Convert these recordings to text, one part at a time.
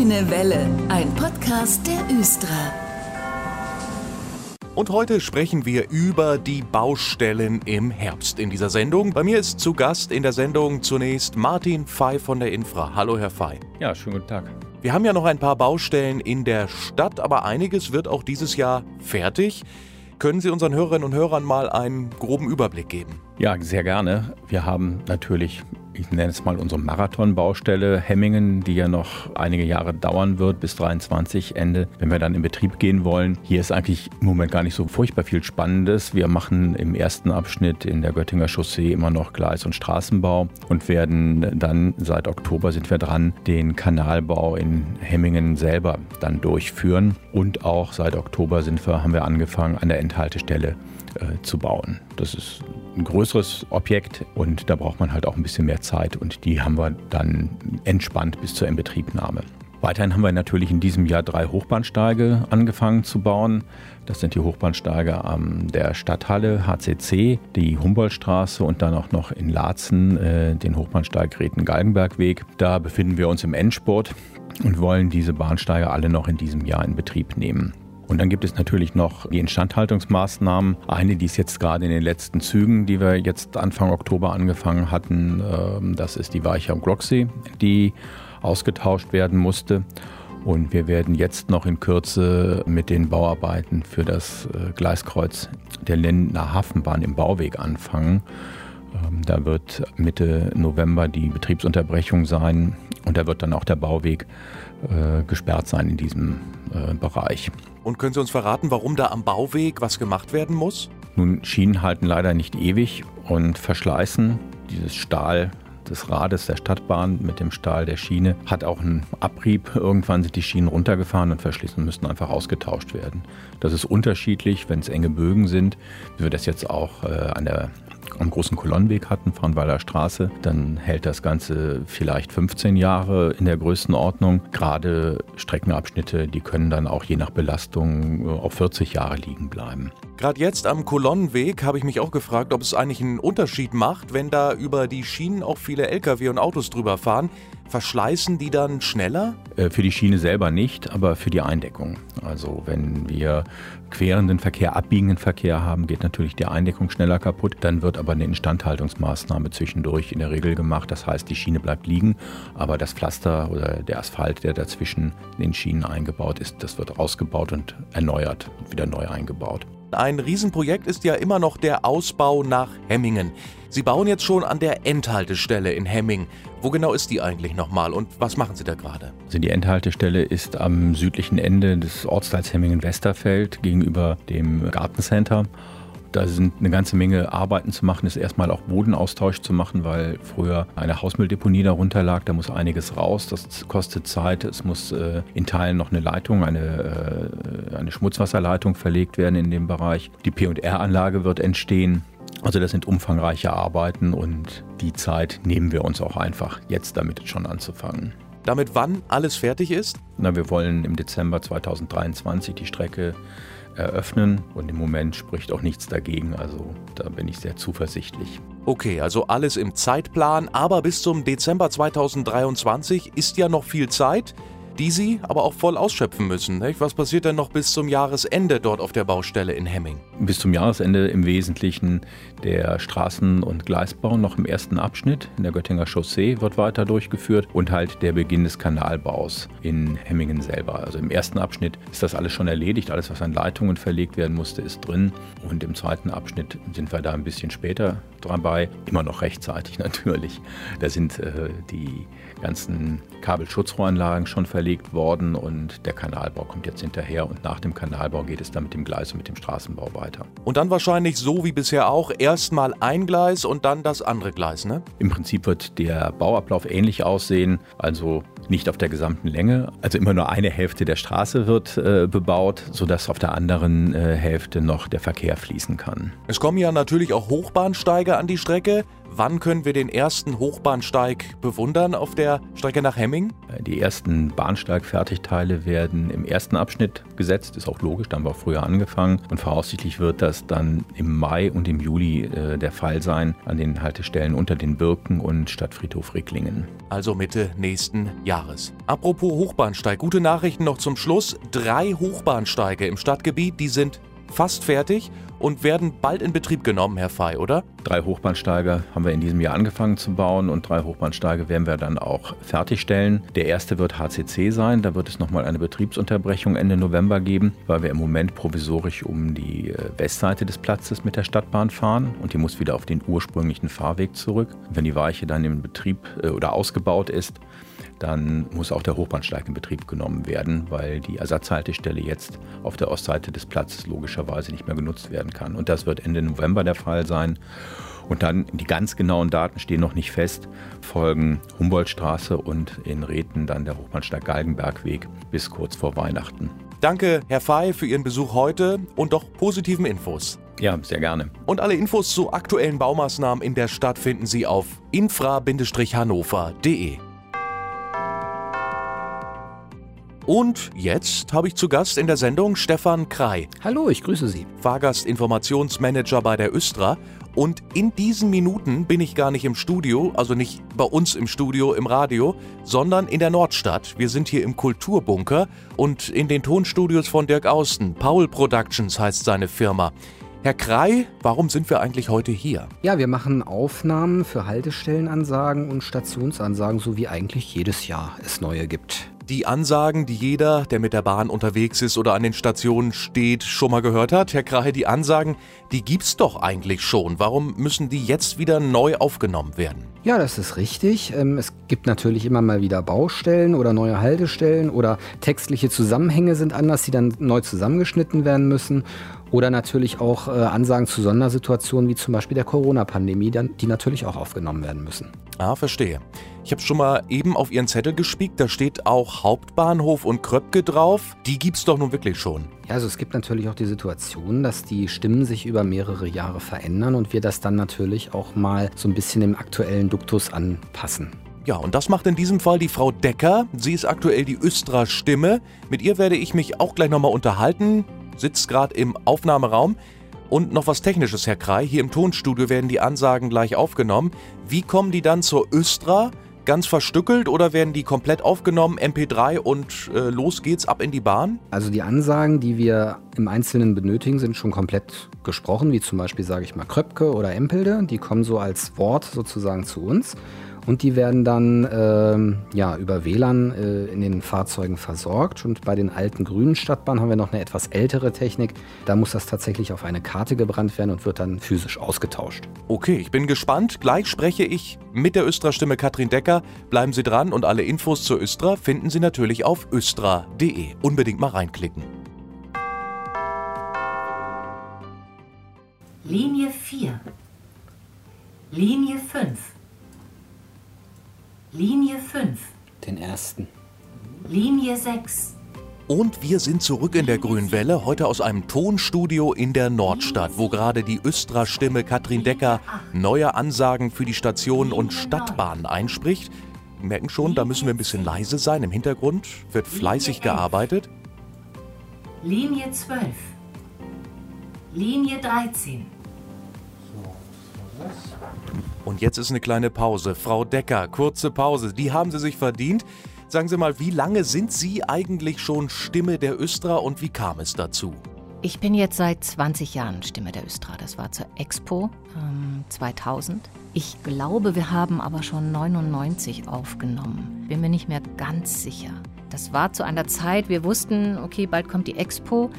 Grüne Welle, ein Podcast der Östra. Und heute sprechen wir über die Baustellen im Herbst in dieser Sendung. Bei mir ist zu Gast in der Sendung zunächst Martin Fey von der Infra. Hallo, Herr Fey. Ja, schönen guten Tag. Wir haben ja noch ein paar Baustellen in der Stadt, aber einiges wird auch dieses Jahr fertig. Können Sie unseren Hörerinnen und Hörern mal einen groben Überblick geben? Ja, sehr gerne. Wir haben natürlich ich nenne es mal unsere Marathonbaustelle Hemmingen, die ja noch einige Jahre dauern wird, bis 23 Ende, wenn wir dann in Betrieb gehen wollen. Hier ist eigentlich im Moment gar nicht so furchtbar viel Spannendes. Wir machen im ersten Abschnitt in der Göttinger Chaussee immer noch Gleis- und Straßenbau und werden dann seit Oktober sind wir dran, den Kanalbau in Hemmingen selber dann durchführen. Und auch seit Oktober sind wir, haben wir angefangen, an der Endhaltestelle äh, zu bauen. Das ist ein größeres Objekt und da braucht man halt auch ein bisschen mehr Zeit und die haben wir dann entspannt bis zur Inbetriebnahme. Weiterhin haben wir natürlich in diesem Jahr drei Hochbahnsteige angefangen zu bauen. Das sind die Hochbahnsteige an der Stadthalle HCC, die Humboldtstraße und dann auch noch in Laatzen äh, den Hochbahnsteig Greten-Galgenberg-Weg. Da befinden wir uns im Endspurt und wollen diese Bahnsteige alle noch in diesem Jahr in Betrieb nehmen. Und dann gibt es natürlich noch die Instandhaltungsmaßnahmen. Eine, die ist jetzt gerade in den letzten Zügen, die wir jetzt Anfang Oktober angefangen hatten. Ähm, das ist die Weiche am Glocksee, die ausgetauscht werden musste. Und wir werden jetzt noch in Kürze mit den Bauarbeiten für das äh, Gleiskreuz der Lindner Hafenbahn im Bauweg anfangen. Ähm, da wird Mitte November die Betriebsunterbrechung sein und da wird dann auch der Bauweg äh, gesperrt sein in diesem äh, Bereich. Und können Sie uns verraten, warum da am Bauweg was gemacht werden muss? Nun, Schienen halten leider nicht ewig und verschleißen. Dieses Stahl des Rades der Stadtbahn mit dem Stahl der Schiene hat auch einen Abrieb. Irgendwann sind die Schienen runtergefahren und verschlissen und müssen einfach ausgetauscht werden. Das ist unterschiedlich, wenn es enge Bögen sind, wie wir das jetzt auch äh, an der am großen Kolonnenweg hatten, Fraunweiler Straße, dann hält das Ganze vielleicht 15 Jahre in der Größenordnung. Gerade Streckenabschnitte, die können dann auch je nach Belastung äh, auf 40 Jahre liegen bleiben. Gerade jetzt am Kolonnenweg habe ich mich auch gefragt, ob es eigentlich einen Unterschied macht, wenn da über die Schienen auch viele Lkw und Autos drüber fahren. Verschleißen die dann schneller? Äh, für die Schiene selber nicht, aber für die Eindeckung. Also wenn wir querenden Verkehr, abbiegenden Verkehr haben, geht natürlich die Eindeckung schneller kaputt. Dann wird aber eine Instandhaltungsmaßnahme zwischendurch in der Regel gemacht. Das heißt, die Schiene bleibt liegen, aber das Pflaster oder der Asphalt, der dazwischen in den Schienen eingebaut ist, das wird ausgebaut und erneuert und wieder neu eingebaut. Ein Riesenprojekt ist ja immer noch der Ausbau nach Hemmingen. Sie bauen jetzt schon an der Endhaltestelle in Hemming. Wo genau ist die eigentlich nochmal und was machen Sie da gerade? Also die Endhaltestelle ist am südlichen Ende des Ortsteils Hemmingen-Westerfeld gegenüber dem Gartencenter. Da sind eine ganze Menge Arbeiten zu machen, ist erstmal auch Bodenaustausch zu machen, weil früher eine Hausmülldeponie darunter lag. Da muss einiges raus, das kostet Zeit. Es muss äh, in Teilen noch eine Leitung, eine, äh, eine Schmutzwasserleitung verlegt werden in dem Bereich. Die PR-Anlage wird entstehen. Also das sind umfangreiche Arbeiten und die Zeit nehmen wir uns auch einfach jetzt damit schon anzufangen. Damit wann alles fertig ist? Na, wir wollen im Dezember 2023 die Strecke eröffnen und im Moment spricht auch nichts dagegen, also da bin ich sehr zuversichtlich. Okay, also alles im Zeitplan, aber bis zum Dezember 2023 ist ja noch viel Zeit die sie aber auch voll ausschöpfen müssen. Nicht? Was passiert denn noch bis zum Jahresende dort auf der Baustelle in Hemming? Bis zum Jahresende im Wesentlichen der Straßen- und Gleisbau noch im ersten Abschnitt in der Göttinger Chaussee wird weiter durchgeführt und halt der Beginn des Kanalbaus in Hemmingen selber. Also im ersten Abschnitt ist das alles schon erledigt. Alles, was an Leitungen verlegt werden musste, ist drin. Und im zweiten Abschnitt sind wir da ein bisschen später dabei. Immer noch rechtzeitig natürlich. Da sind äh, die ganzen Kabelschutzrohranlagen schon verlegt worden und der Kanalbau kommt jetzt hinterher und nach dem Kanalbau geht es dann mit dem Gleis und mit dem Straßenbau weiter. Und dann wahrscheinlich so wie bisher auch erstmal ein Gleis und dann das andere Gleis, ne? Im Prinzip wird der Bauablauf ähnlich aussehen, also nicht auf der gesamten Länge. Also immer nur eine Hälfte der Straße wird äh, bebaut, sodass auf der anderen äh, Hälfte noch der Verkehr fließen kann. Es kommen ja natürlich auch Hochbahnsteige an die Strecke. Wann können wir den ersten Hochbahnsteig bewundern auf der Strecke nach Hemming? Die ersten Bahnsteigfertigteile werden im ersten Abschnitt gesetzt, ist auch logisch, da haben wir auch früher angefangen. Und voraussichtlich wird das dann im Mai und im Juli äh, der Fall sein an den Haltestellen unter den Birken und Stadtfriedhof Ricklingen. Also Mitte nächsten Jahres. Apropos Hochbahnsteig, gute Nachrichten noch zum Schluss. Drei Hochbahnsteige im Stadtgebiet, die sind fast fertig und werden bald in Betrieb genommen, Herr Fey, oder? Drei Hochbahnsteige haben wir in diesem Jahr angefangen zu bauen und drei Hochbahnsteige werden wir dann auch fertigstellen. Der erste wird HCC sein, da wird es nochmal eine Betriebsunterbrechung Ende November geben, weil wir im Moment provisorisch um die äh, Westseite des Platzes mit der Stadtbahn fahren und die muss wieder auf den ursprünglichen Fahrweg zurück. Wenn die Weiche dann im Betrieb äh, oder ausgebaut ist, dann muss auch der Hochbahnsteig in Betrieb genommen werden, weil die Ersatzhaltestelle jetzt auf der Ostseite des Platzes logischerweise nicht mehr genutzt werden kann. Und das wird Ende November der Fall sein. Und dann, die ganz genauen Daten stehen noch nicht fest, folgen Humboldtstraße und in Reten dann der Hochbahnsteig Galgenbergweg bis kurz vor Weihnachten. Danke, Herr Fey, für Ihren Besuch heute und doch positiven Infos. Ja, sehr gerne. Und alle Infos zu aktuellen Baumaßnahmen in der Stadt finden Sie auf infra-hannover.de. Und jetzt habe ich zu Gast in der Sendung Stefan Krei. Hallo, ich grüße Sie. Fahrgastinformationsmanager bei der Östra. Und in diesen Minuten bin ich gar nicht im Studio, also nicht bei uns im Studio im Radio, sondern in der Nordstadt. Wir sind hier im Kulturbunker und in den Tonstudios von Dirk Austen. Paul Productions heißt seine Firma. Herr Krei, warum sind wir eigentlich heute hier? Ja, wir machen Aufnahmen für Haltestellenansagen und Stationsansagen, so wie eigentlich jedes Jahr es neue gibt die Ansagen, die jeder, der mit der Bahn unterwegs ist oder an den Stationen steht, schon mal gehört hat. Herr Krahe, die Ansagen, die gibt's doch eigentlich schon. Warum müssen die jetzt wieder neu aufgenommen werden? Ja, das ist richtig. Ähm, es gibt natürlich immer mal wieder Baustellen oder neue Haltestellen oder textliche Zusammenhänge sind anders, die dann neu zusammengeschnitten werden müssen. Oder natürlich auch äh, Ansagen zu Sondersituationen wie zum Beispiel der Corona-Pandemie, die natürlich auch aufgenommen werden müssen. Ah, verstehe. Ich habe schon mal eben auf Ihren Zettel gespiekt, da steht auch Hauptbahnhof und Kröpke drauf. Die gibt's doch nun wirklich schon. Ja, also es gibt natürlich auch die Situation, dass die Stimmen sich über mehrere Jahre verändern und wir das dann natürlich auch mal so ein bisschen im aktuellen Duktus anpassen. Ja, und das macht in diesem Fall die Frau Decker. Sie ist aktuell die Östra-Stimme. Mit ihr werde ich mich auch gleich nochmal unterhalten sitzt gerade im Aufnahmeraum. Und noch was Technisches, Herr Krei. Hier im Tonstudio werden die Ansagen gleich aufgenommen. Wie kommen die dann zur Östra? Ganz verstückelt oder werden die komplett aufgenommen, MP3 und äh, los geht's ab in die Bahn? Also die Ansagen, die wir im Einzelnen benötigen, sind schon komplett gesprochen, wie zum Beispiel, sage ich mal, Kröpke oder Empelde. Die kommen so als Wort sozusagen zu uns und die werden dann ähm, ja, über WLAN äh, in den Fahrzeugen versorgt. Und bei den alten grünen Stadtbahnen haben wir noch eine etwas ältere Technik. Da muss das tatsächlich auf eine Karte gebrannt werden und wird dann physisch ausgetauscht. Okay, ich bin gespannt. Gleich spreche ich mit der Östra-Stimme Katrin Decker. Bleiben Sie dran und alle Infos zur Östra finden Sie natürlich auf östra.de. Unbedingt mal reinklicken. Linie 4. Linie 5. Linie 5. Den ersten. Linie 6. Und wir sind zurück in der Grünwelle, heute aus einem Tonstudio in der Nordstadt, wo gerade die Östra-Stimme Katrin Decker neue Ansagen für die Stationen und Stadtbahnen einspricht. Wir merken schon, da müssen wir ein bisschen leise sein. Im Hintergrund wird fleißig gearbeitet. Linie 12. Linie 13. Und jetzt ist eine kleine Pause. Frau Decker, kurze Pause. Die haben Sie sich verdient. Sagen Sie mal, wie lange sind Sie eigentlich schon Stimme der Östra und wie kam es dazu? Ich bin jetzt seit 20 Jahren Stimme der Östra. Das war zur Expo ähm, 2000. Ich glaube, wir haben aber schon 99 aufgenommen. Bin mir nicht mehr ganz sicher. Das war zu einer Zeit, wir wussten, okay, bald kommt die Expo.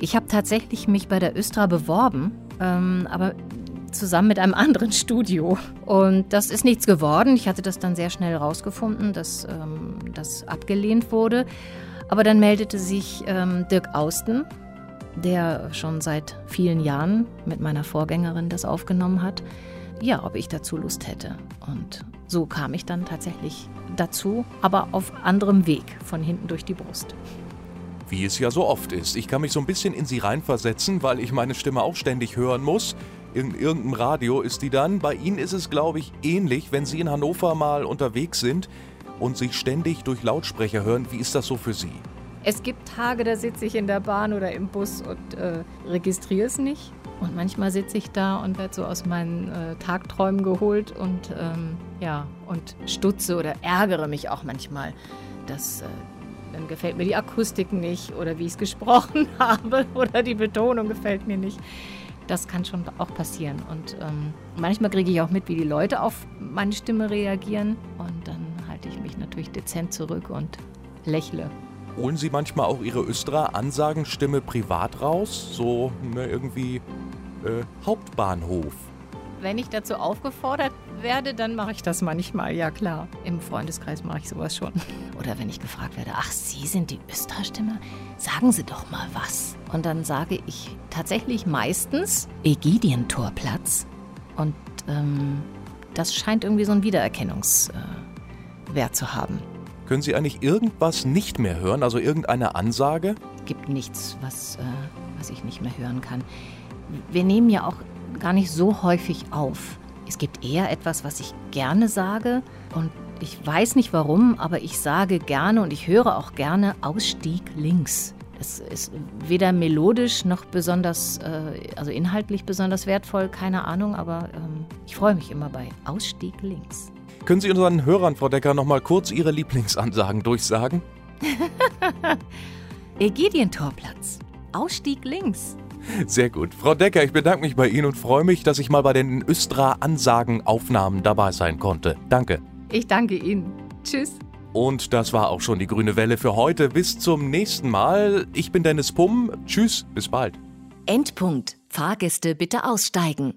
Ich habe tatsächlich mich bei der Östra beworben, ähm, aber zusammen mit einem anderen Studio. Und das ist nichts geworden. Ich hatte das dann sehr schnell rausgefunden, dass ähm, das abgelehnt wurde. Aber dann meldete sich ähm, Dirk Austen, der schon seit vielen Jahren mit meiner Vorgängerin das aufgenommen hat. Ja, ob ich dazu Lust hätte. Und so kam ich dann tatsächlich dazu, aber auf anderem Weg, von hinten durch die Brust. Wie es ja so oft ist. Ich kann mich so ein bisschen in sie reinversetzen, weil ich meine Stimme auch ständig hören muss. In irgendeinem Radio ist die dann. Bei Ihnen ist es, glaube ich, ähnlich, wenn Sie in Hannover mal unterwegs sind und sich ständig durch Lautsprecher hören. Wie ist das so für Sie? Es gibt Tage, da sitze ich in der Bahn oder im Bus und äh, registriere es nicht. Und manchmal sitze ich da und werde so aus meinen äh, Tagträumen geholt und ähm, ja, und stutze oder ärgere mich auch manchmal. Das, äh, dann gefällt mir die Akustik nicht oder wie ich es gesprochen habe oder die Betonung gefällt mir nicht. Das kann schon auch passieren. Und ähm, manchmal kriege ich auch mit, wie die Leute auf meine Stimme reagieren. Und dann halte ich mich natürlich dezent zurück und lächle. Holen Sie manchmal auch Ihre Östra-Ansagenstimme privat raus? So ne, irgendwie äh, Hauptbahnhof. Wenn ich dazu aufgefordert werde, dann mache ich das manchmal, ja klar. Im Freundeskreis mache ich sowas schon. Oder wenn ich gefragt werde, ach, Sie sind die Östra-Stimme? Sagen Sie doch mal was. Und dann sage ich tatsächlich meistens Ägidientorplatz. Und ähm, das scheint irgendwie so einen Wiedererkennungswert äh, zu haben. Können Sie eigentlich irgendwas nicht mehr hören, also irgendeine Ansage? Es gibt nichts, was, äh, was ich nicht mehr hören kann. Wir nehmen ja auch gar nicht so häufig auf. Es gibt eher etwas, was ich gerne sage und ich weiß nicht warum, aber ich sage gerne und ich höre auch gerne Ausstieg links. Es ist weder melodisch noch besonders, äh, also inhaltlich besonders wertvoll, keine Ahnung, aber ähm, ich freue mich immer bei Ausstieg links. Können Sie unseren Hörern, Frau Decker, noch mal kurz Ihre Lieblingsansagen durchsagen? Ägidientorplatz. Ausstieg links. Sehr gut. Frau Decker, ich bedanke mich bei Ihnen und freue mich, dass ich mal bei den Östra-Ansagen-Aufnahmen dabei sein konnte. Danke. Ich danke Ihnen. Tschüss. Und das war auch schon die grüne Welle für heute. Bis zum nächsten Mal. Ich bin Dennis Pumm. Tschüss, bis bald. Endpunkt. Fahrgäste bitte aussteigen.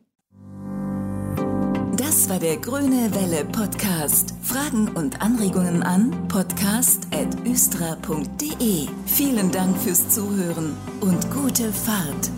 Das war der Grüne Welle Podcast. Fragen und Anregungen an podcast.östra.de. Vielen Dank fürs Zuhören und gute Fahrt.